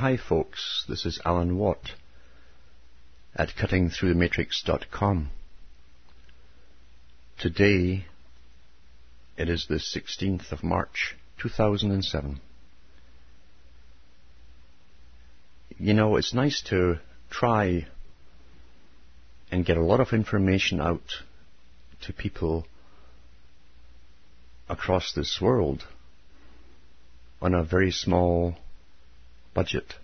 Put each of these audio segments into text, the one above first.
Hi folks, this is Alan Watt at cuttingthroughthematrix.com. Today it is the 16th of March 2007. You know, it's nice to try and get a lot of information out to people across this world on a very small budget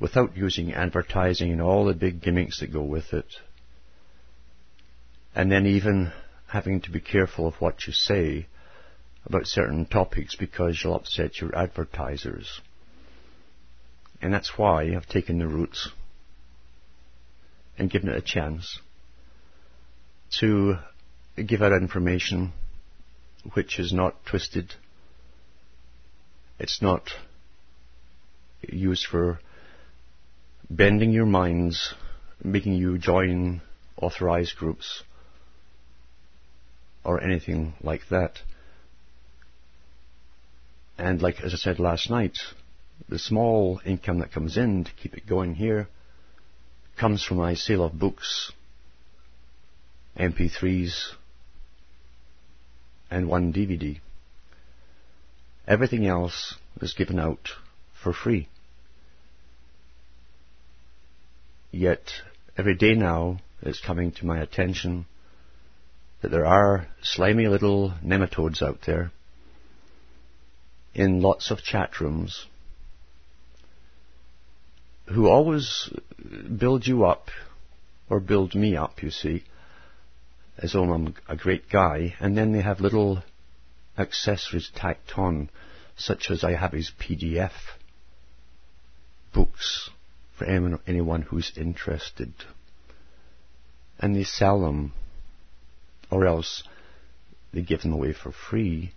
without using advertising and all the big gimmicks that go with it. And then even having to be careful of what you say about certain topics because you'll upset your advertisers. And that's why I've taken the route and given it a chance to give out information which is not twisted. It's not used for bending your minds, making you join authorized groups, or anything like that. And like as I said last night, the small income that comes in to keep it going here comes from my sale of books, MP3s, and one DVD. Everything else is given out for free. Yet every day now it's coming to my attention that there are slimy little nematodes out there in lots of chat rooms who always build you up or build me up, you see, as though I'm a great guy, and then they have little accessories tacked on, such as I have his PDF books for anyone who's interested. And they sell them, or else they give them away for free.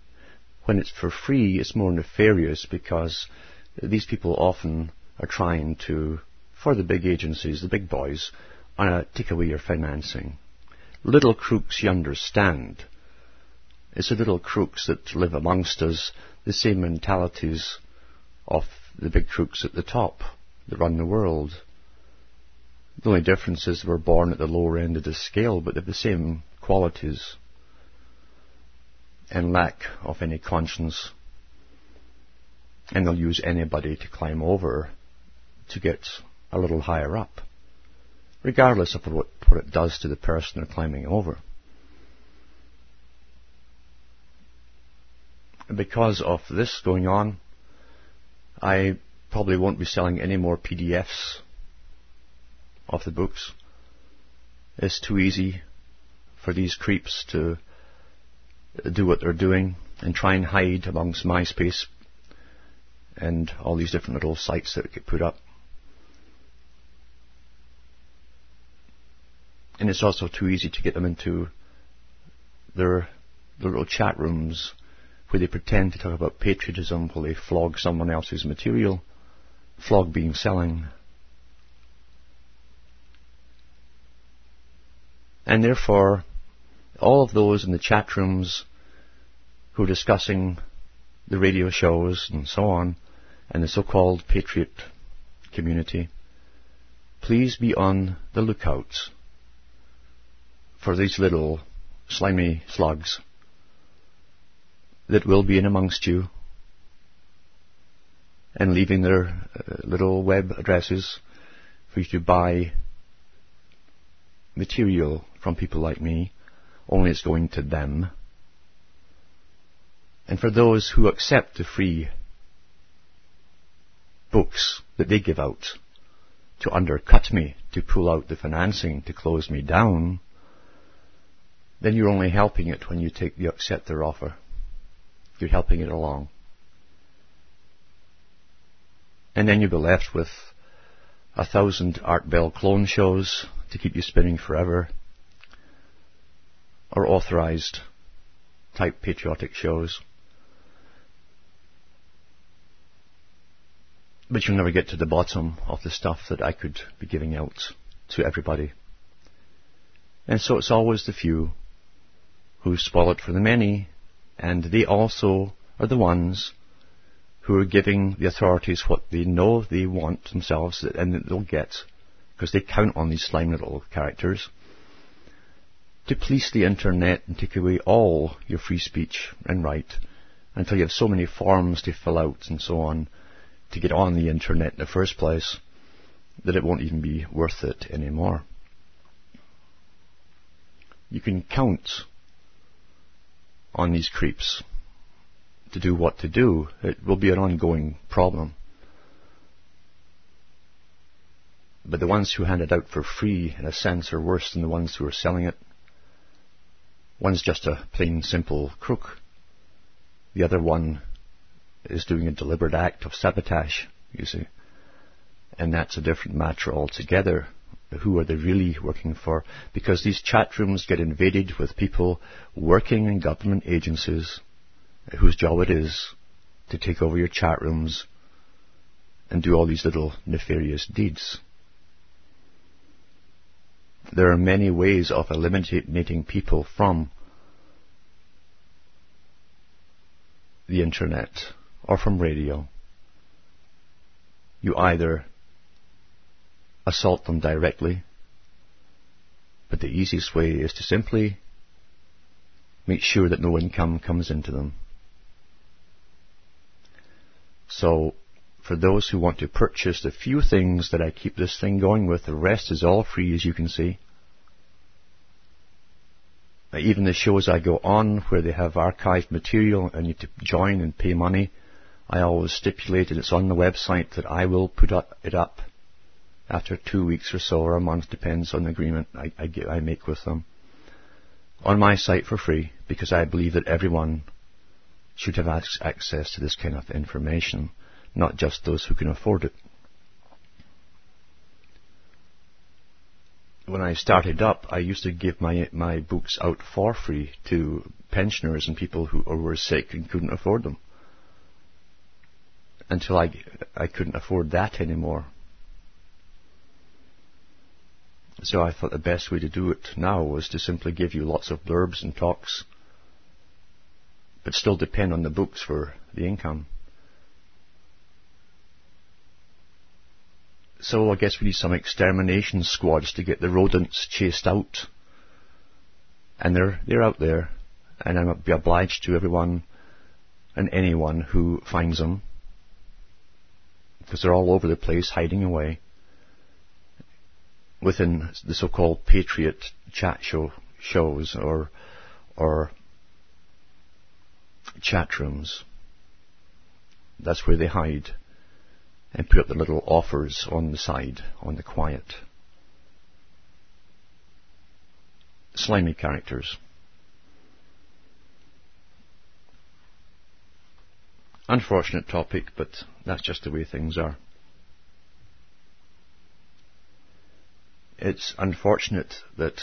When it's for free, it's more nefarious because these people often are trying to, for the big agencies, the big boys, uh, take away your financing. Little crooks, you understand. It's the little crooks that live amongst us, the same mentalities of the big crooks at the top that run the world. The only difference is we're born at the lower end of the scale, but they've the same qualities and lack of any conscience. And they'll use anybody to climb over to get a little higher up, regardless of what, what it does to the person they're climbing over. because of this going on, I probably won't be selling any more PDFs of the books. It's too easy for these creeps to do what they're doing and try and hide amongst MySpace and all these different little sites that get put up. And it's also too easy to get them into their, their little chat rooms where they pretend to talk about patriotism while they flog someone else's material flog being selling. And therefore, all of those in the chat rooms who are discussing the radio shows and so on, and the so-called patriot community, please be on the lookout for these little slimy slugs that will be in amongst you and leaving their uh, little web addresses for you to buy material from people like me, only it's going to them. And for those who accept the free books that they give out to undercut me, to pull out the financing, to close me down, then you're only helping it when you take the accept their offer. You're helping it along. And then you'll be left with a thousand Art Bell clone shows to keep you spinning forever, or authorized type patriotic shows. But you'll never get to the bottom of the stuff that I could be giving out to everybody. And so it's always the few who spoil it for the many, and they also are the ones who are giving the authorities what they know they want themselves and that they'll get, because they count on these slime little characters, to police the internet and take away all your free speech and right until you have so many forms to fill out and so on to get on the internet in the first place that it won't even be worth it anymore. You can count on these creeps to do what to do. It will be an ongoing problem. But the ones who hand it out for free, in a sense, are worse than the ones who are selling it. One's just a plain simple crook. The other one is doing a deliberate act of sabotage, you see. And that's a different matter altogether. Who are they really working for? Because these chat rooms get invaded with people working in government agencies whose job it is to take over your chat rooms and do all these little nefarious deeds. There are many ways of eliminating people from the internet or from radio. You either assault them directly, but the easiest way is to simply make sure that no income comes into them. So, for those who want to purchase the few things that I keep this thing going with, the rest is all free as you can see. Even the shows I go on where they have archived material and you to join and pay money, I always stipulate, and it's on the website, that I will put it up after two weeks or so or a month, depends on the agreement I, I, get, I make with them, on my site for free because I believe that everyone should have access to this kind of information, not just those who can afford it. when I started up, I used to give my my books out for free to pensioners and people who were sick and couldn't afford them. Until I I couldn't afford that anymore. So I thought the best way to do it now was to simply give you lots of blurbs and talks, but still depend on the books for the income. So I guess we need some extermination squads to get the rodents chased out. And they're, they're out there. And I'll be obliged to everyone and anyone who finds them. Because they're all over the place hiding away. Within the so-called patriot chat show, shows or, or chat rooms. That's where they hide and put up the little offers on the side, on the quiet. Slimy characters. Unfortunate topic, but that's just the way things are. It's unfortunate that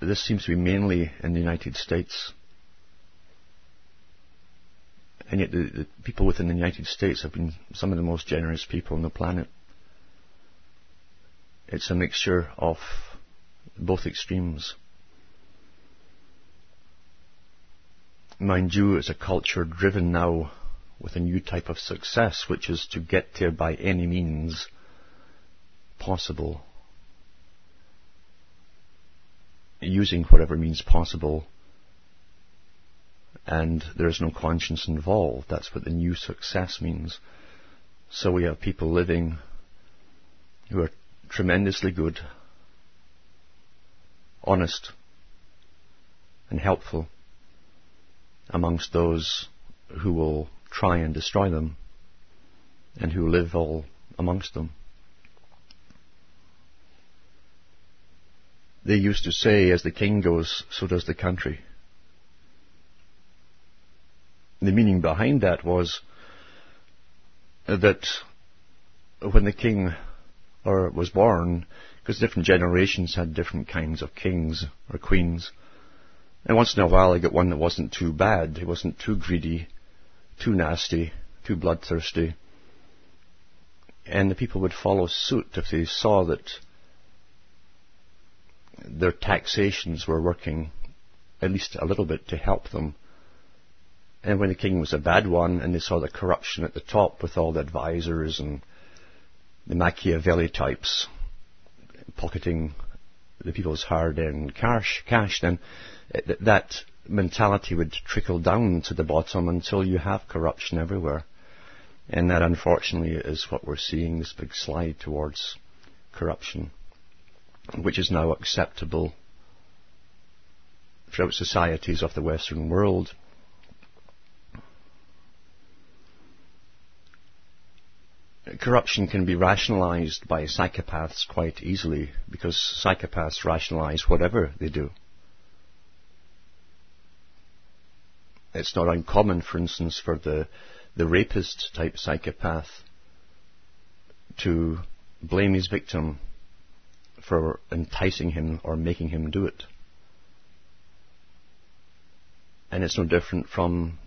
this seems to be mainly in the United States and yet the, the, people within the United States have been some of the most generous people on the planet. It's a mixture of both extremes. Mind you, it's a culture driven now with a new type of success, which is to get there by any means possible. Using whatever means possible and there is no conscience involved. That's what the new success means. So we have people living who are tremendously good, honest, and helpful amongst those who will try and destroy them and who live all amongst them. They used to say, as the king goes, so does the country the meaning behind that was that when the king or was born, because different generations had different kinds of kings or queens, and once in a while I got one that wasn't too bad, he wasn't too greedy, too nasty, too bloodthirsty, and the people would follow suit if they saw that their taxations were working at least a little bit to help them And when the king was a bad one and they saw the corruption at the top with all the advisors and the Machiavelli types pocketing the people's hard-earned cash, cash then eh, that mentality would trickle down to the bottom until you have corruption everywhere. And that unfortunately is what we're seeing, this big slide towards corruption, which is now acceptable throughout societies of the Western world. Corruption can be rationalized by psychopaths quite easily because psychopaths rationalize whatever they do. It's not uncommon, for instance, for the, the rapist type psychopath to blame his victim for enticing him or making him do it. And it's no different from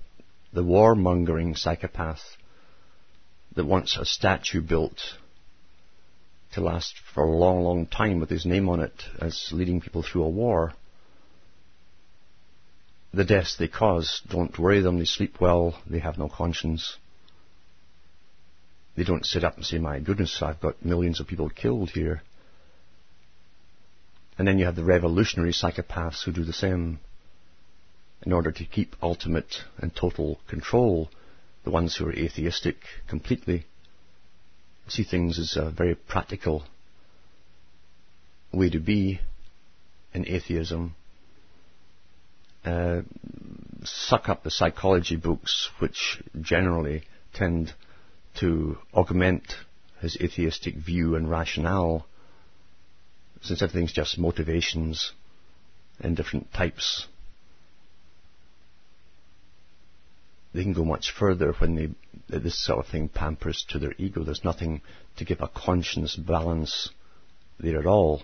the warmongering psychopath that wants a statue built to last for a long, long time with his name on it as leading people through a war. The deaths they cause don't worry them, they sleep well, they have no conscience. They don't sit up and say, my goodness, I've got millions of people killed here. And then you have the revolutionary psychopaths who do the same in order to keep ultimate and total control the ones who are atheistic completely see things as a very practical way to be in atheism. Uh, suck up the psychology books, which generally tend to augment his atheistic view and rationale, since everything's just motivations and different types they can go much further when they, this sort of thing pampers to their ego. There's nothing to give a conscience balance there at all.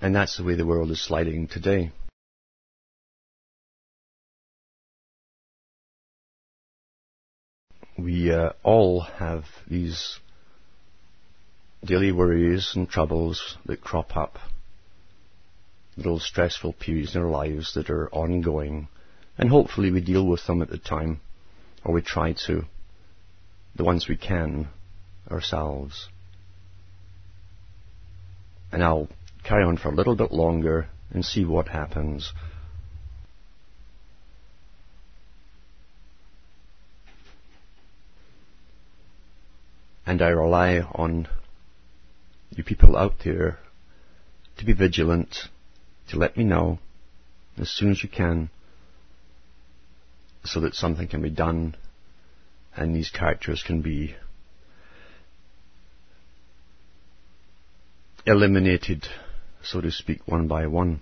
And that's the way the world is sliding today. We uh, all have these daily worries and troubles that crop up, little stressful periods in our lives that are ongoing and hopefully we deal with them at the time, or we try to, the ones we can ourselves. And I'll carry on for a little bit longer and see what happens. And I rely on you people out there to be vigilant, to let me know as soon as you can so that something can be done and these characters can be eliminated, so to speak, one by one.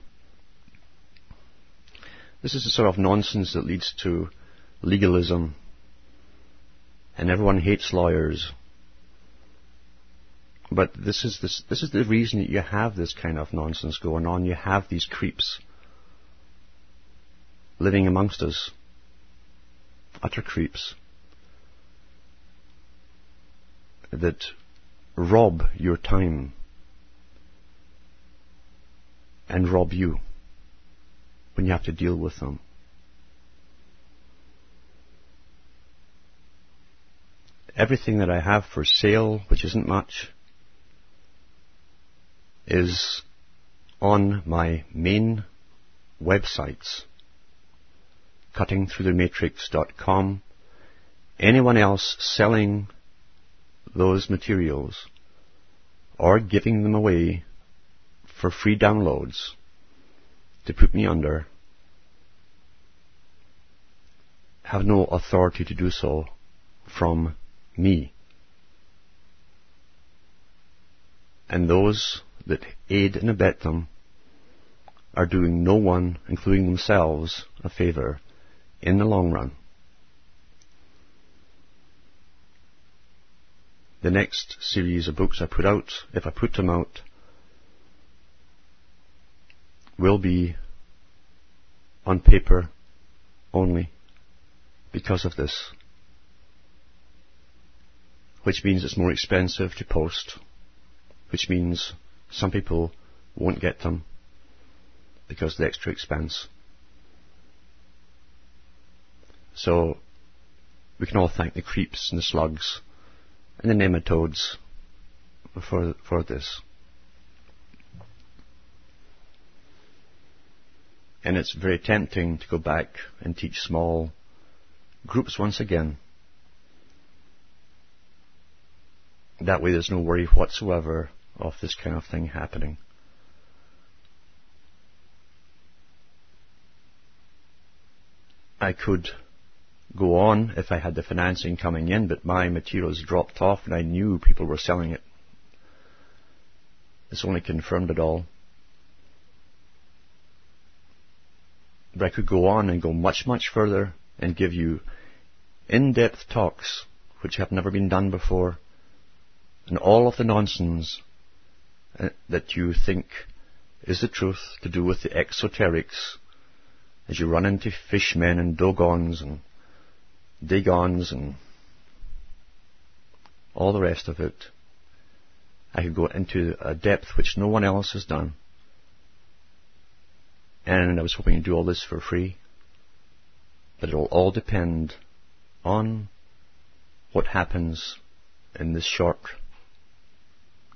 This is the sort of nonsense that leads to legalism, and everyone hates lawyers. But this is this, this is the reason that you have this kind of nonsense going on. You have these creeps living amongst us utter creeps that rob your time and rob you when you have to deal with them. Everything that I have for sale, which isn't much, is on my main websites cuttingthroughthematrix.com. Anyone else selling those materials or giving them away for free downloads to put me under have no authority to do so from me. And those that aid and abet them are doing no one, including themselves, a favor in the long run. The next series of books I put out, if I put them out, will be on paper only because of this. Which means it's more expensive to post, which means some people won't get them because of the extra expense. So we can all thank the creeps and the slugs and the nematodes for, for this. And it's very tempting to go back and teach small groups once again. That way there's no worry whatsoever of this kind of thing happening. I could go on if I had the financing coming in, but my materials dropped off and I knew people were selling it. This only confirmed it all. But I could go on and go much, much further and give you in-depth talks which have never been done before and all of the nonsense uh, that you think is the truth to do with the exoterics as you run into fishmen and dogons and dagons and all the rest of it. I could go into a depth which no one else has done. And I was hoping to do all this for free. But it'll all depend on what happens in this short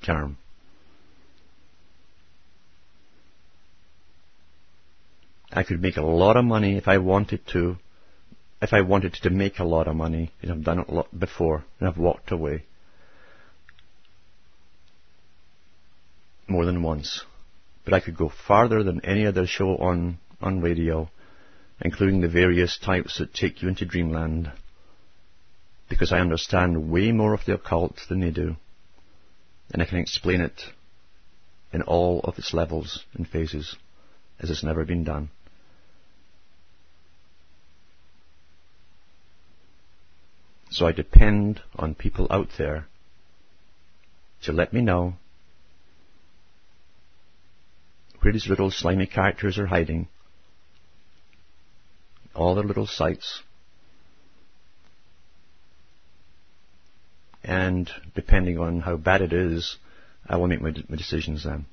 term. I could make a lot of money if I wanted to. If I wanted to make a lot of money, and I've done it a lot before, and I've walked away. More than once. But I could go farther than any other show on, on radio, including the various types that take you into dreamland. Because I understand way more of the occult than they do. And I can explain it in all of its levels and phases as it's never been done. So I depend on people out there to let me know where these little slimy characters are hiding, all their little sites, and depending on how bad it is, I will make my, my decisions then.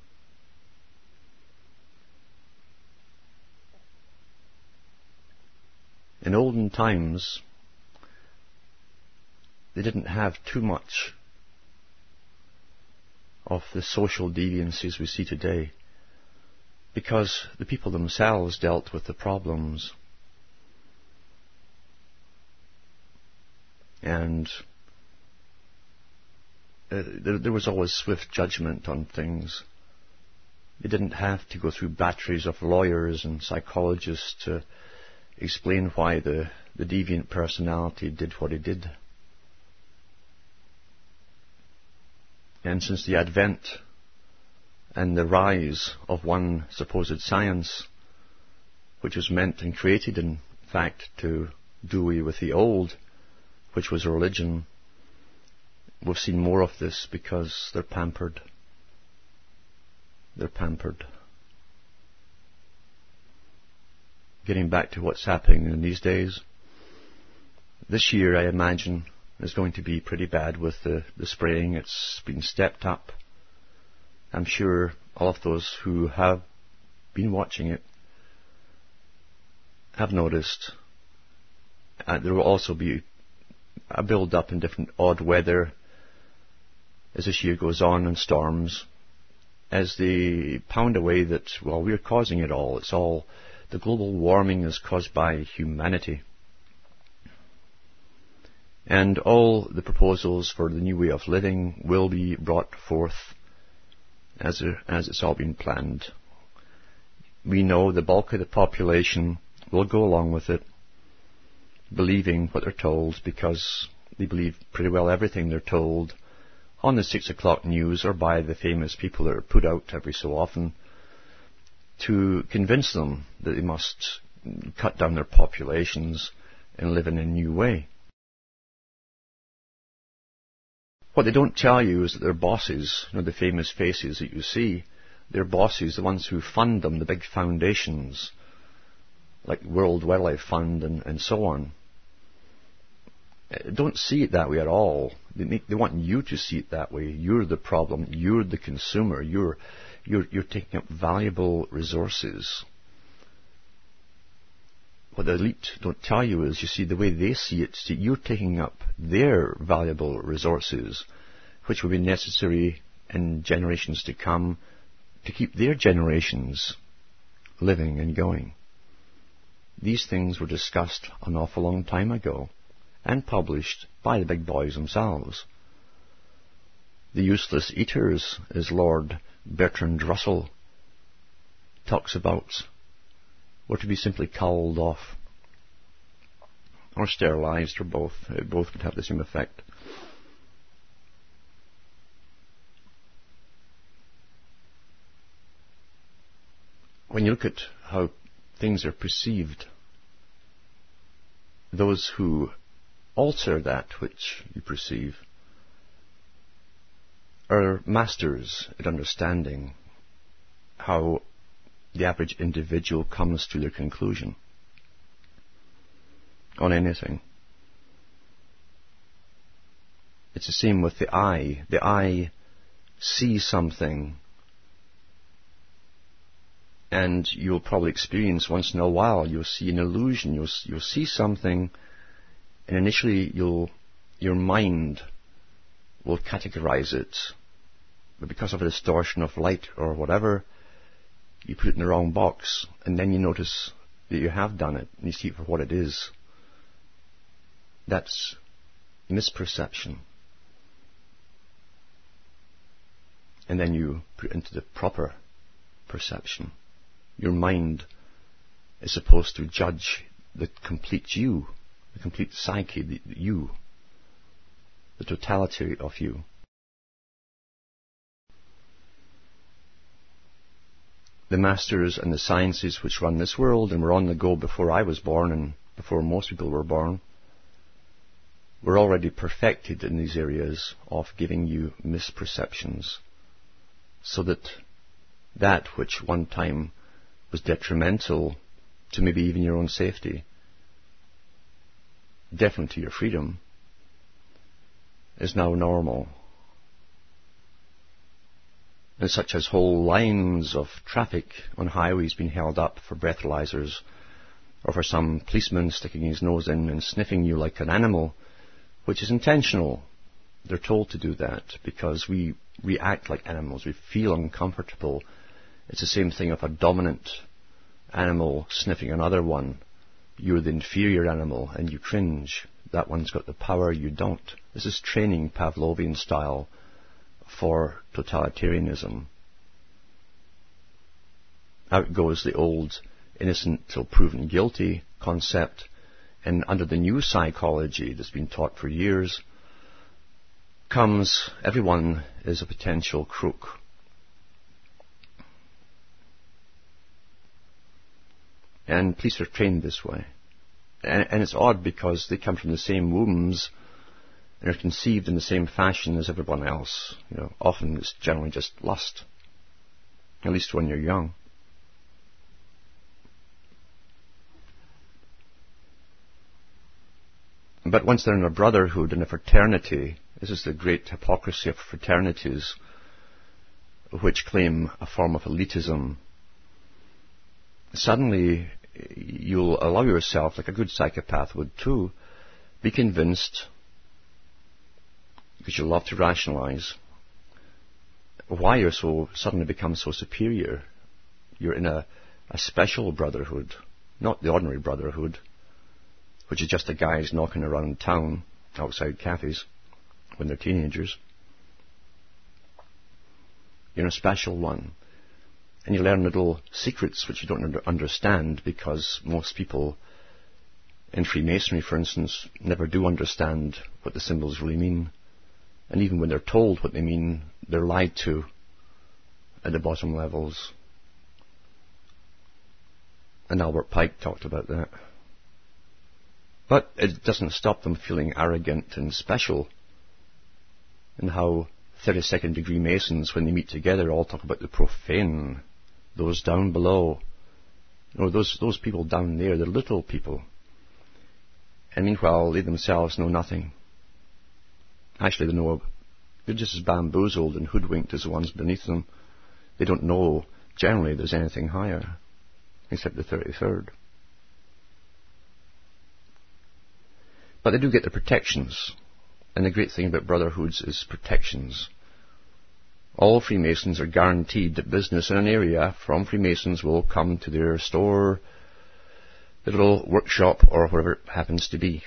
In olden times, they didn't have too much of the social deviancies we see today because the people themselves dealt with the problems. And uh, there, there, was always swift judgment on things. They didn't have to go through batteries of lawyers and psychologists to explain why the, the deviant personality did what it did. And since the advent and the rise of one supposed science, which was meant and created in fact to do away with the old, which was religion, we've seen more of this because they're pampered. They're pampered. Getting back to what's happening in these days, this year I imagine is going to be pretty bad with the, the spraying. It's been stepped up. I'm sure all of those who have been watching it have noticed. Uh, there will also be a build up in different odd weather as this year goes on and storms. As they pound away that, well, we're causing it all. It's all, the global warming is caused by humanity. And all the proposals for the new way of living will be brought forth as, as it's all been planned. We know the bulk of the population will go along with it, believing what they're told because they believe pretty well everything they're told on the six o'clock news or by the famous people that are put out every so often to convince them that they must cut down their populations and live in a new way. What they don't tell you is that their bosses, you know, the famous faces that you see, their bosses, the ones who fund them, the big foundations, like World Wildlife Fund and, and so on, eh, don't see it that way at all. They, make, they want you to see it that way. You're the problem. You're the consumer. You're, you're, you're taking up valuable resources what the elite don't tell you is, you see, the way they see it, see, you're taking up their valuable resources, which will be necessary in generations to come to keep their generations living and going. These things were discussed an awful long time ago and published by the big boys themselves. The useless eaters, as Lord Bertrand Russell talks about, were to be simply culled off or sterilized or both. Both would have the same effect. When you look at how things are perceived, those who alter that which you perceive are masters at understanding how the average individual comes to their conclusion on anything. It's the same with the eye. The eye sees something and you'll probably experience once in a while, you'll see an illusion, you'll, you'll see something, and initially you'll, your mind will categorize it. But because of a distortion of light or whatever, you put it in the wrong box, and then you notice that you have done it, and you see it for what it is. That's misperception. And then you put it into the proper perception. Your mind is supposed to judge the complete you, the complete psyche, the you, the totality of you. The masters and the sciences which run this world and were on the go before I was born and before most people were born were already perfected in these areas of giving you misperceptions so that that which one time was detrimental to maybe even your own safety, definitely to your freedom, is now normal. And such as whole lines of traffic on highways being held up for breathalyzers, or for some policeman sticking his nose in and sniffing you like an animal, which is intentional. They're told to do that because we react like animals. We feel uncomfortable it's the same thing of a dominant animal sniffing another one. You're the inferior animal and you cringe. That one's got the power, you don't. This is training Pavlovian style for totalitarianism. Out goes the old innocent till proven guilty concept, and under the new psychology that's been taught for years, comes everyone is a potential crook. And police are trained this way. And, and it's odd because they come from the same wombs and are conceived in the same fashion as everyone else. You know, often it's generally just lust. At least when you're young. But once they're in a brotherhood and a fraternity, this is the great hypocrisy of fraternities, which claim a form of elitism suddenly you'll allow yourself, like a good psychopath would too, be convinced, because you love to rationalize, why you're so suddenly become so superior. You're in a, a special brotherhood, not the ordinary brotherhood, which is just the guys knocking around town outside cafes when they're teenagers. You're a special one and you learn little secrets which you don't understand because most people in Freemasonry, for instance, never do understand what the symbols really mean. And even when they're told what they mean, they're lied to at the bottom levels. And Albert Pike talked about that. But it doesn't stop them feeling arrogant and special and how 32nd degree Masons, when they meet together, all talk about the profane those down below, or those, those people down there, they're little people. And meanwhile, they themselves know nothing. Actually, they know, they're just as bamboozled and hoodwinked as the ones beneath them. They don't know generally there's anything higher, except the 33rd. But they do get the protections. And the great thing about brotherhoods is protections. All Freemasons are guaranteed that business in an area from Freemasons will come to their store, the little workshop, or wherever it happens to be.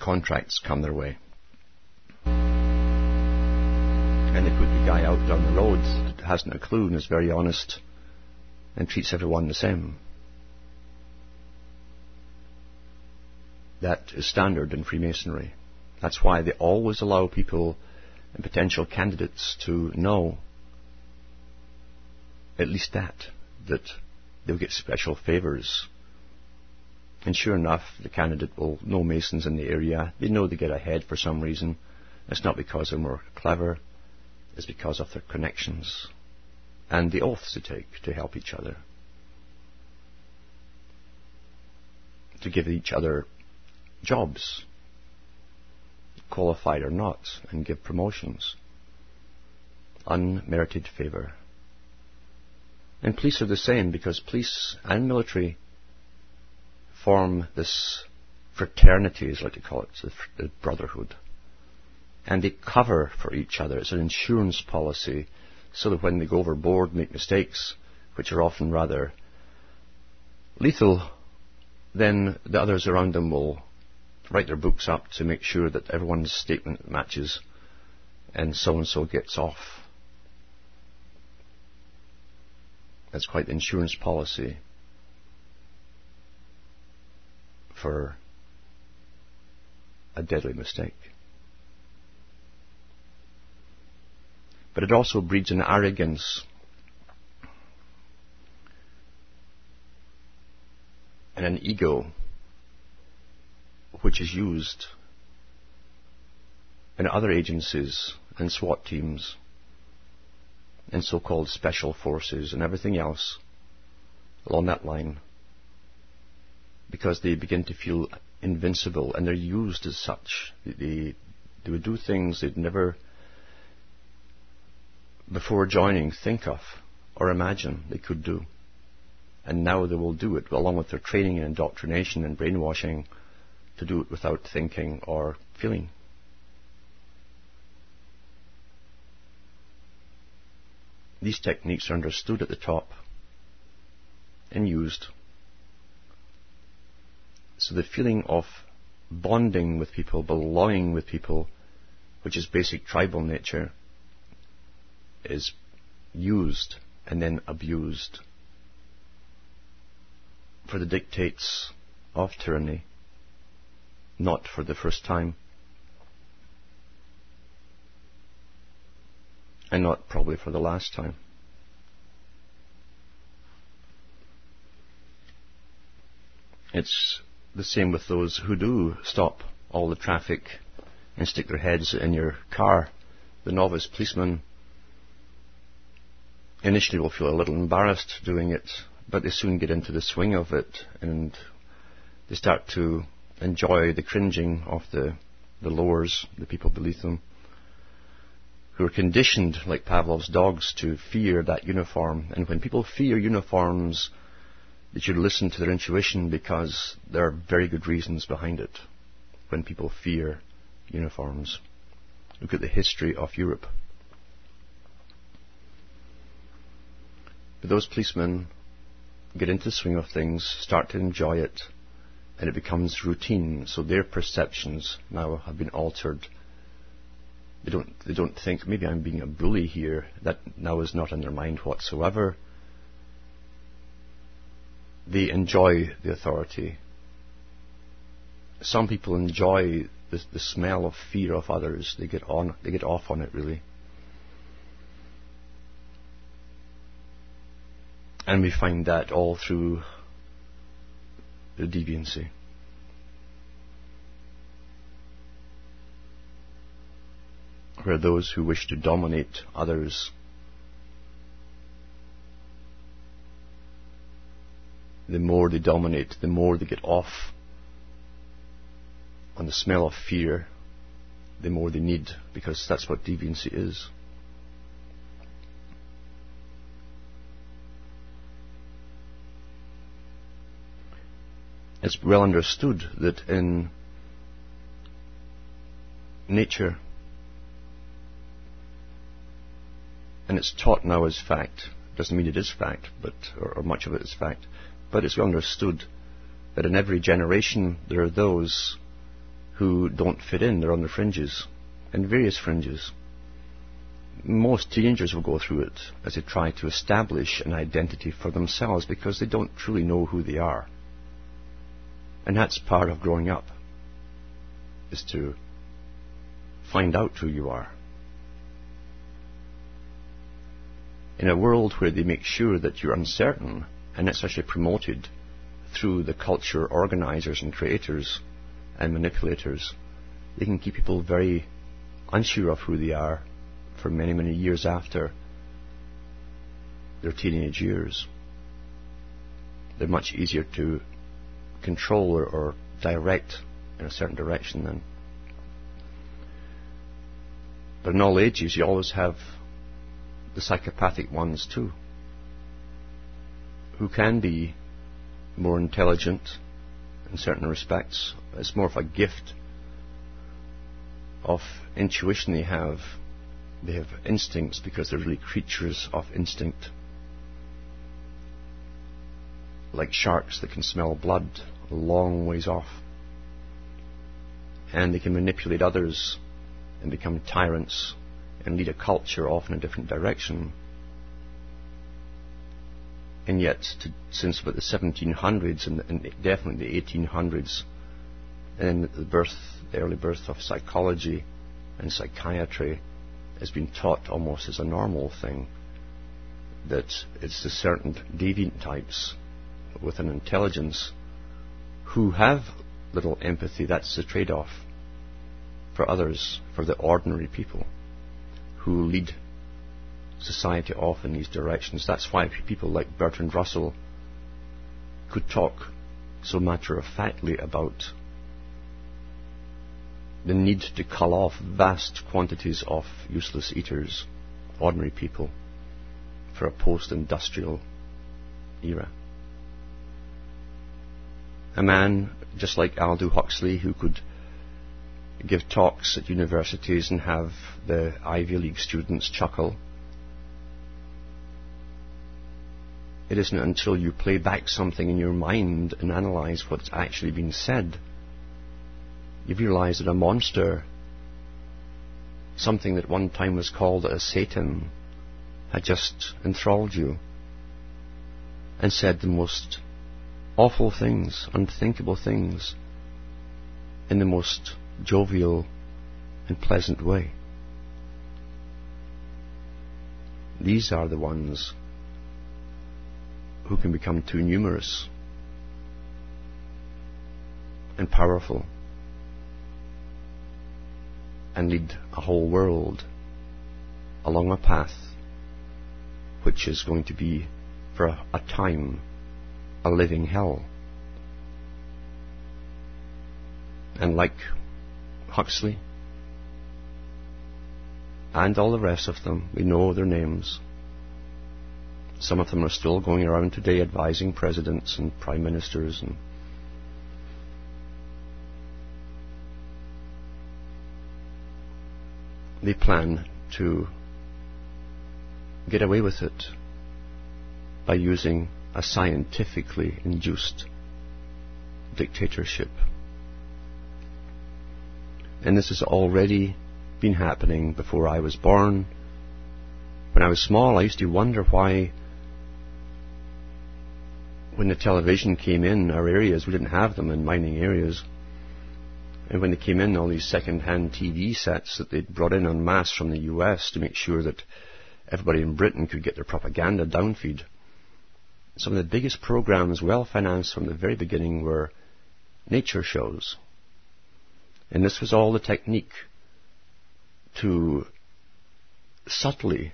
Contracts come their way. And they put the guy out down the road that hasn't a clue and is very honest and treats everyone the same. That is standard in Freemasonry. That's why they always allow people and potential candidates to know at least that, that they'll get special favours. And sure enough, the candidate will know Masons in the area. They know they get ahead for some reason. It's not because they're more clever, it's because of their connections and the oaths they take to help each other. To give each other jobs qualified or not, and give promotions. Unmerited favour. And police are the same because police and military form this fraternity, as I like to call it, the brotherhood. And they cover for each other. It's an insurance policy so that when they go overboard, make mistakes, which are often rather lethal, then the others around them will write their books up to make sure that everyone's statement matches and so and so gets off. That's quite the insurance policy for a deadly mistake. But it also breeds an arrogance and an ego which is used in other agencies and SWAT teams and so-called special forces and everything else along that line because they begin to feel invincible and they're used as such. They, they would do things they'd never before joining think of or imagine they could do. And now they will do it along with their training and indoctrination and brainwashing to do it without thinking or feeling. These techniques are understood at the top and used. So the feeling of bonding with people, belonging with people, which is basic tribal nature, is used and then abused for the dictates of tyranny not for the first time. And not probably for the last time. It's the same with those who do stop all the traffic and stick their heads in your car. The novice policeman initially will feel a little embarrassed doing it, but they soon get into the swing of it and they start to enjoy the cringing of the, the lowers, the people beneath them, who are conditioned, like Pavlov's dogs, to fear that uniform. And when people fear uniforms, they should listen to their intuition because there are very good reasons behind it when people fear uniforms. Look at the history of Europe. But those policemen get into the swing of things, start to enjoy it, and it becomes routine. So their perceptions now have been altered. They don't, they don't think, maybe I'm being a bully here. That now is not in their mind whatsoever. They enjoy the authority. Some people enjoy the, the smell of fear of others. They get on, they get off on it really. And we find that all through the deviancy. Where those who wish to dominate others the more they dominate, the more they get off on the smell of fear, the more they need, because that's what deviancy is. It's well understood that in nature, and it's taught now as fact, doesn't mean it is fact, but or, or much of it is fact, but it's well understood that in every generation there are those who don't fit in, they're on the fringes, and various fringes. Most teenagers will go through it as they try to establish an identity for themselves because they don't truly know who they are. And that's part of growing up, is to find out who you are. In a world where they make sure that you're uncertain, and it's actually promoted through the culture organizers and creators and manipulators, they can keep people very unsure of who they are for many, many years after their teenage years. They're much easier to control or, or direct in a certain direction then. But in all ages, you always have the psychopathic ones too, who can be more intelligent in certain respects. It's more of a gift of intuition they have. They have instincts because they're really creatures of instinct. Like sharks that can smell blood a long ways off. And they can manipulate others and become tyrants and lead a culture off in a different direction. And yet, to, since about the 1700s and, and, definitely the 1800s, and the birth, the early birth of psychology and psychiatry has been taught almost as a normal thing. That it's the certain deviant types with an intelligence who have little empathy. That's the trade-off for others, for the ordinary people who lead society off in these directions. That's why people like Bertrand Russell could talk so matter of factly about the need to cull off vast quantities of useless eaters, ordinary people, for a post industrial era. A man just like Aldous Huxley who could give talks at universities and have the Ivy League students chuckle. It isn't until you play back something in your mind and analyze what's actually been said, you realize that a monster, something that one time was called a Satan, had just enthralled you and said the most awful things, unthinkable things, in the most jovial and pleasant way. These are the ones who can become too numerous and powerful and lead a whole world along a path which is going to be for a, time a living hell. And like Huxley, and all the rest of them. We know their names. Some of them are still going around today advising presidents and prime ministers and they plan to get away with it by using a scientifically induced dictatorship. And this has already been happening before I was born. When I was small, I used to wonder why, when the television came in our areas, we didn't have them in mining areas. And when they came in, all these second-hand TV sets that they'd brought in en masse from the US to make sure that everybody in Britain could get their propaganda downfeed. Some of the biggest programs, well financed from the very beginning, were nature shows. And this was all the technique to subtly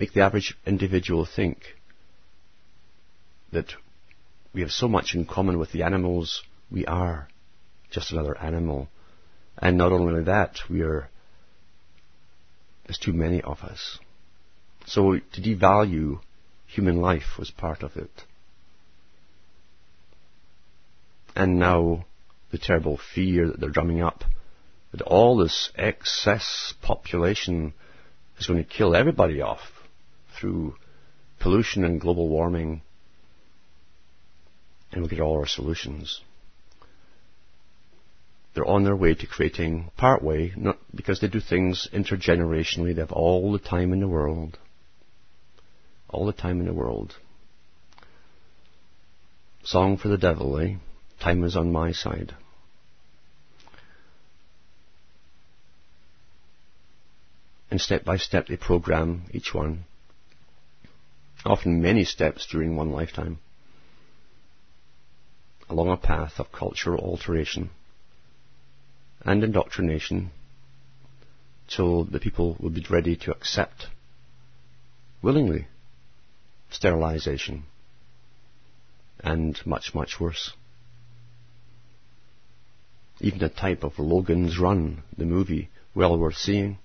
make the average individual think that we have so much in common with the animals, we are just another animal. And not only that, we are, there's too many of us. So to devalue human life was part of it. And now the terrible fear that they're drumming up that all this excess population is going to kill everybody off through pollution and global warming, and we'll get all our solutions. They're on their way to creating part way, not because they do things intergenerationally, they have all the time in the world. All the time in the world. Song for the devil, eh? Time is on my side. And step by step they program each one. Often many steps during one lifetime. Along a path of cultural alteration and indoctrination till the people would be ready to accept willingly sterilization and much, much worse. Even a type of Logan's Run, the movie, well worth seeing.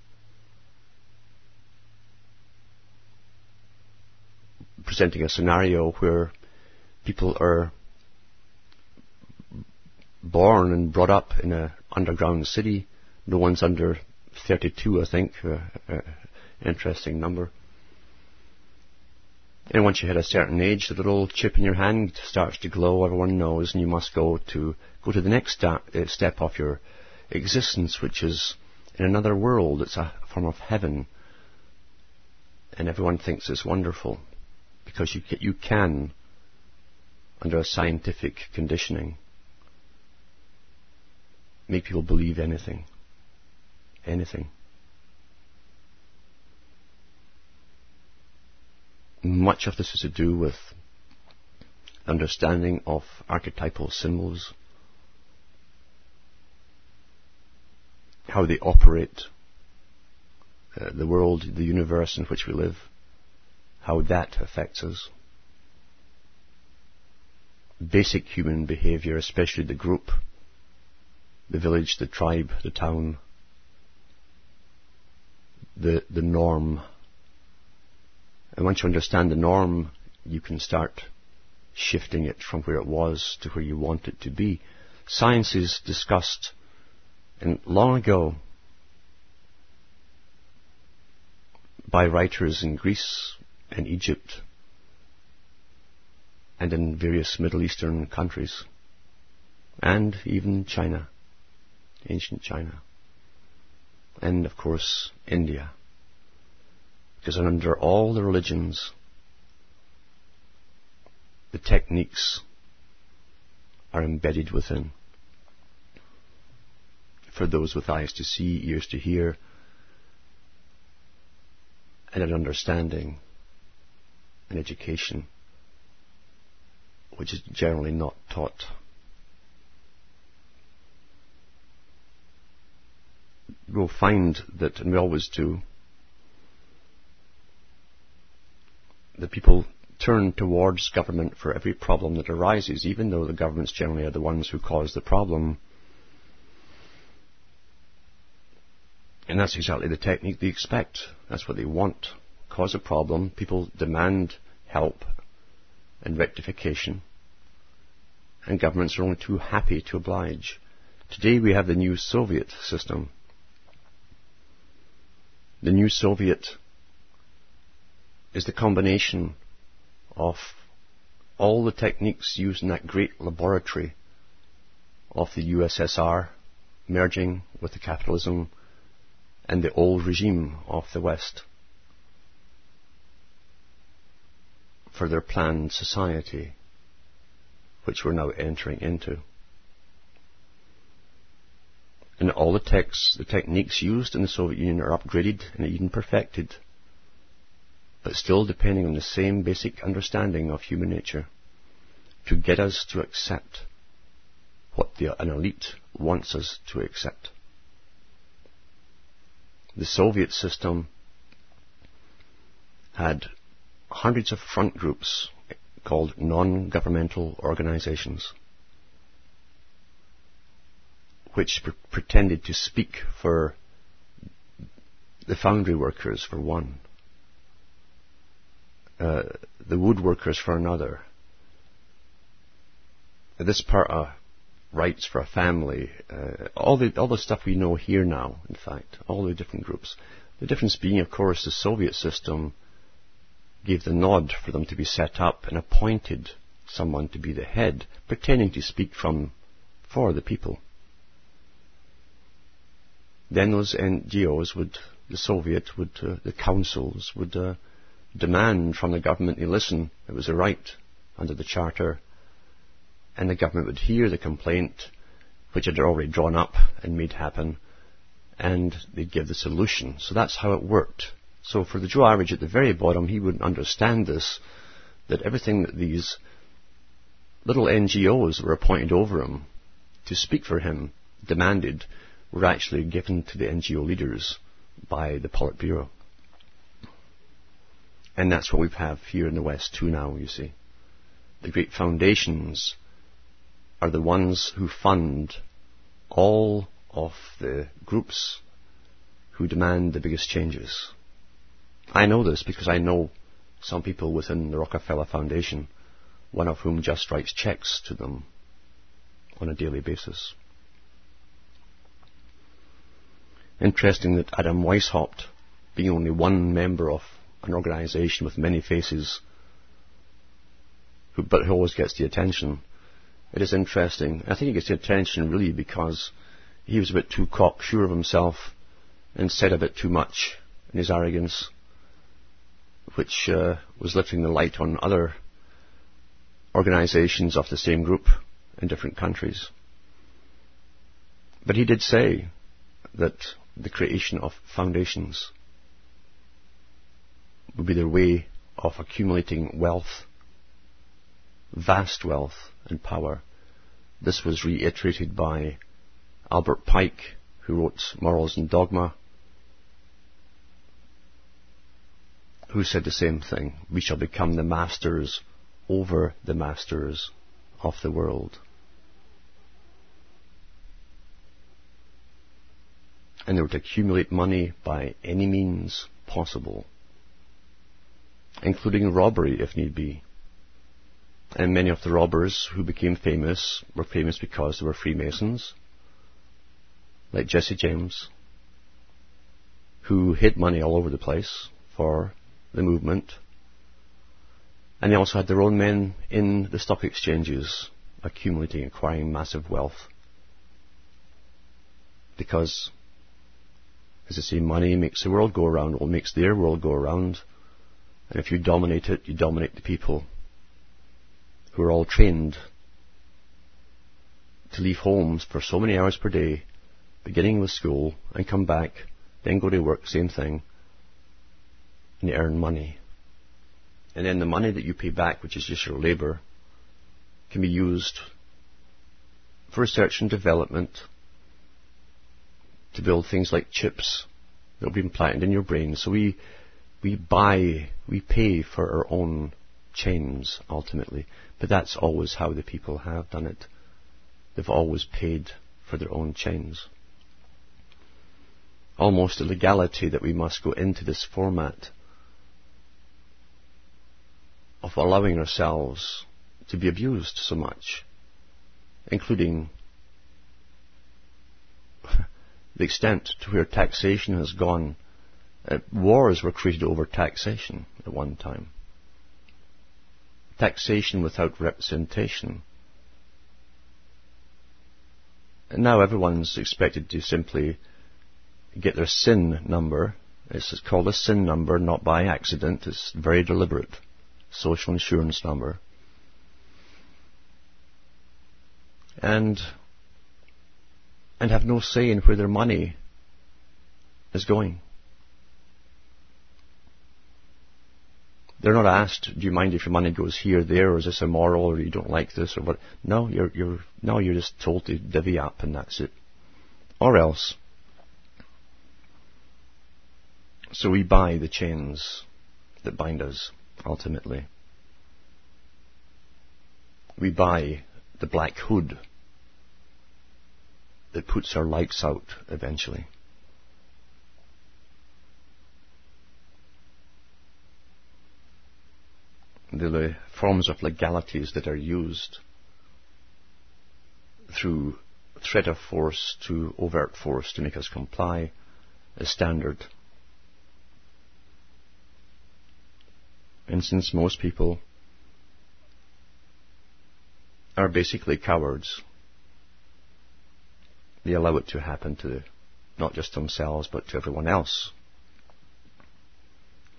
presenting a scenario where people are born and brought up in an underground city. No one's under 32, I think. Uh, uh, interesting number. And once you hit a certain age, the little chip in your hand starts to glow. Everyone knows, and you must go to go to the next uh, step of your existence, which is in another world. It's a form of heaven, and everyone thinks it's wonderful because you, you can, under a scientific conditioning, make people believe anything. Anything. Much of this is to do with understanding of archetypal symbols, how they operate, uh, the world, the universe in which we live how that affects us. Basic human behavior, especially the group, the village, the tribe, the town, the, the norm. And once you understand the norm, you can start shifting it from where it was to where you want it to be. Science is discussed long ago by writers in Greece, and Egypt and in various Middle Eastern countries and even China, ancient China, and of course India. Because under all the religions, the techniques are embedded within. For those with eyes to see, ears to hear, and an understanding and education, which is generally not taught. We'll find that, and we always do, that people turn towards government for every problem that arises, even though the governments generally are the ones who cause the problem. And that's exactly the technique they expect. That's what they want cause a problem, people demand help and rectification, and governments are only too happy to oblige. Today we have the new Soviet system. The new Soviet is the combination of all the techniques used in that great laboratory of the USSR merging with the capitalism and the old regime of the West. for their planned society, which we're now entering into. And all the texts, the techniques used in the Soviet Union are upgraded and even perfected, but still depending on the same basic understanding of human nature to get us to accept what the, an elite wants us to accept. The Soviet system had hundreds of front groups called non-governmental organizations which pre- pretended to speak for the foundry workers for one, uh, the woodworkers for another. This part of rights for a family, uh, all the all the stuff we know here now. In fact, all the different groups. The difference being, of course, the Soviet system gave the nod for them to be set up and appointed someone to be the head, pretending to speak from for the people. Then those NGOs would, the Soviet would, uh, the councils would uh, demand from the government to listen. It was a right under the charter, and the government would hear the complaint, which had already drawn up and made happen, and they'd give the solution. So that's how it worked. So for the Joe average at the very bottom, he wouldn't understand this, that everything that these little NGOs were appointed over him to speak for him demanded were actually given to the NGO leaders by the Politburo. And that's what we have here in the West too now, you see. The great foundations are the ones who fund all of the groups who demand the biggest changes. I know this because I know some people within the Rockefeller Foundation, one of whom just writes checks to them on a daily basis. Interesting that Adam Weishaupt, being only one member of an organization with many faces, who, but who always gets the attention, it is interesting. I think he gets the attention really because he was a bit too cocksure of himself and said a bit too much in his arrogance, which uh, was lifting the light on other organizations of the same group in different countries. But he did say that the creation of foundations be their way of accumulating wealth, vast wealth and power. This was reiterated by Albert Pike, who wrote Morals and Dogma, who said the same thing. We shall become the masters over the masters of the world. And they were to accumulate money by any means possible, including robbery if need be. And many of the robbers who became famous were famous because they were Freemasons like Jesse James, who hid money all over the place for the movement. And they also had their own men in the stock exchanges accumulating, acquiring massive wealth. Because, as I say, money makes the world go around, or makes their world go around. And if you dominate it, you dominate the people who are all trained to leave homes for so many hours per day beginning with school and come back, then go to work, same thing, and earn money. And then the money that you pay back, which is just your labour, can be used for research and development to build things like chips that will be implanted in your brain. So we, we buy, we pay for our own chains ultimately. But that's always how the people have done it. They've always paid for their own chains almost a legality that we must go into this format of allowing ourselves to be abused so much, including the extent to where taxation has gone. Uh, wars were created over taxation at one time. Taxation without representation. And now everyone's expected to simply get their SIN number. It's called a SIN number, not by accident. It's very deliberate. Social insurance number. And, and have no say in where their money is going. They're not asked, do you mind if your money goes here, there, or is this immoral, or you don't like this, or what? No, you're, you're, no, you're just told to divvy up and that's it. Or else, so we buy the chains that bind us, ultimately. We buy the black hood that puts our lights out eventually. The forms of legalities that are used through threat of force to overt force to make us comply is standard. And since most people are basically cowards, they allow it to happen to not just themselves but to everyone else.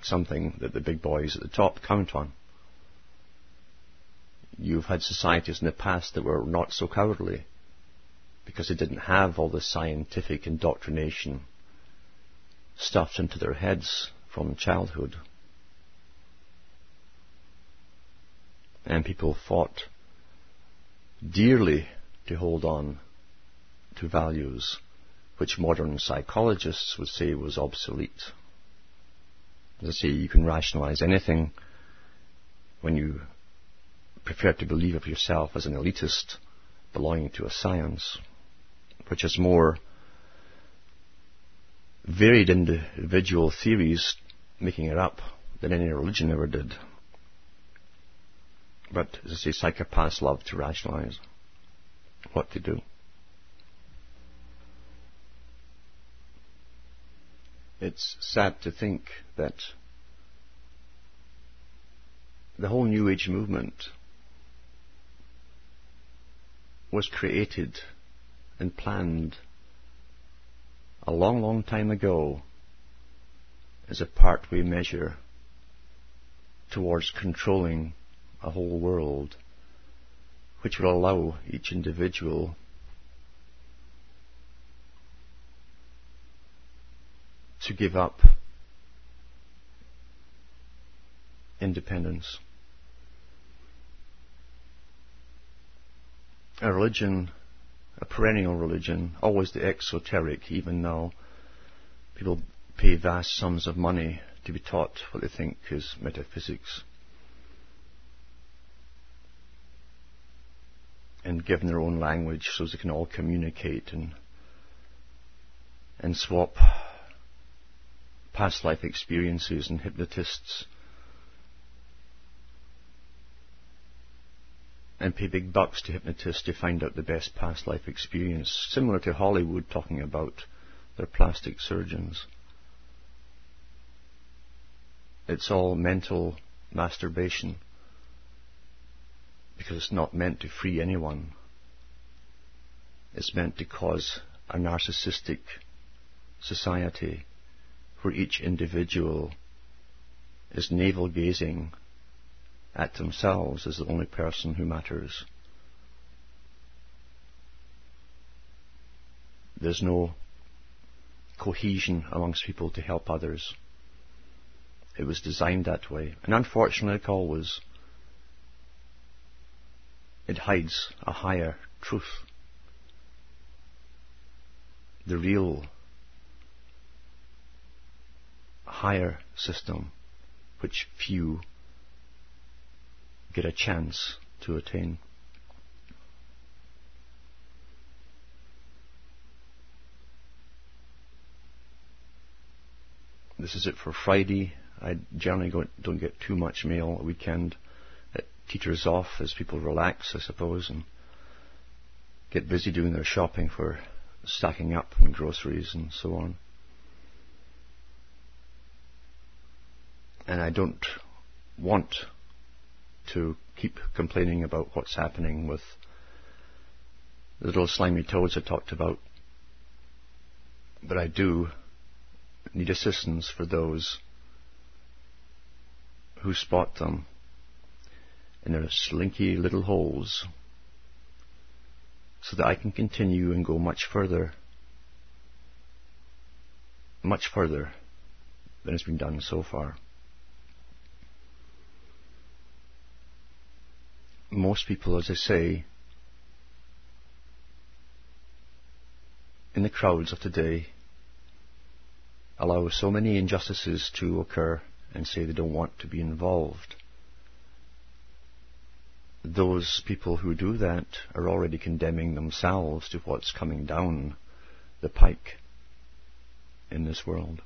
Something that the big boys at the top count on. You've had societies in the past that were not so cowardly because they didn't have all the scientific indoctrination stuffed into their heads from childhood. And people fought dearly to hold on to values which modern psychologists would say was obsolete. As I say, you can rationalize anything when you prefer to believe of yourself as an elitist belonging to a science which has more varied individual theories making it up than any religion ever did. But as I say, psychopaths love to rationalize what they do. It's sad to think that the whole New Age movement was created and planned a long, long time ago as a part we measure towards controlling a whole world which will allow each individual to give up independence. A religion, a perennial religion, always the exoteric, even now, people pay vast sums of money to be taught what they think is metaphysics. And given their own language so they can all communicate and and swap past life experiences and hypnotists and pay big bucks to hypnotists to find out the best past life experience, similar to Hollywood talking about their plastic surgeons. It's all mental masturbation because it's not meant to free anyone. It's meant to cause a narcissistic society where each individual is navel gazing at themselves as the only person who matters. There's no cohesion amongst people to help others. It was designed that way. And unfortunately, it always, it hides a higher truth. The real higher system which few get a chance to attain. This is it for Friday. I generally don't get too much mail a weekend. It teeters off as people relax, I suppose, and get busy doing their shopping for stacking up and groceries and so on. and I don't want to keep complaining about what's happening with the little slimy toads I talked about. But I do need assistance for those who spot them in their slinky little holes so that I can continue and go much further, much further than has been done so far. Most people, as I say, in the crowds of today, allow so many injustices to occur and say they don't want to be involved. Those people who do that are already condemning themselves to what's coming down the pike in this world.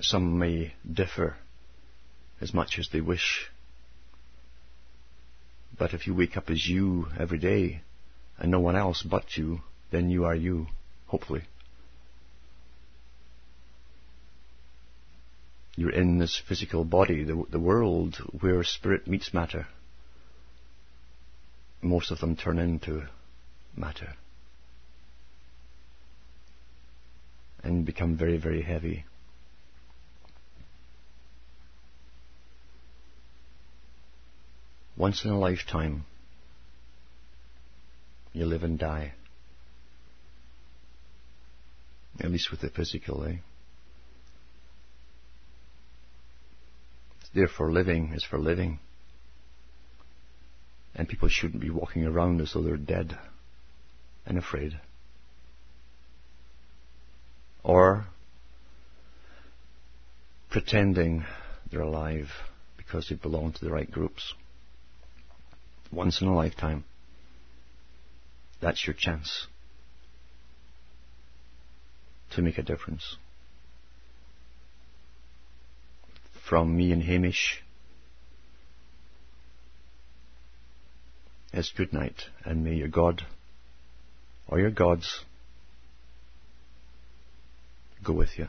Some may differ as much as they wish But if you wake up as you every day and no one else but you, then you are you, hopefully. You're in this physical body, the, the world where spirit meets matter. Most of them turn into matter and become very, very heavy. Once in a lifetime, you live and die. At least with the physical, eh? Therefore, living is for living. And people shouldn't be walking around as though they're dead and afraid. Or pretending they're alive because they belong to the right groups. Once in a lifetime. That's your chance to make a difference. From me and Hamish, it's good night, and may your God or your gods go with you.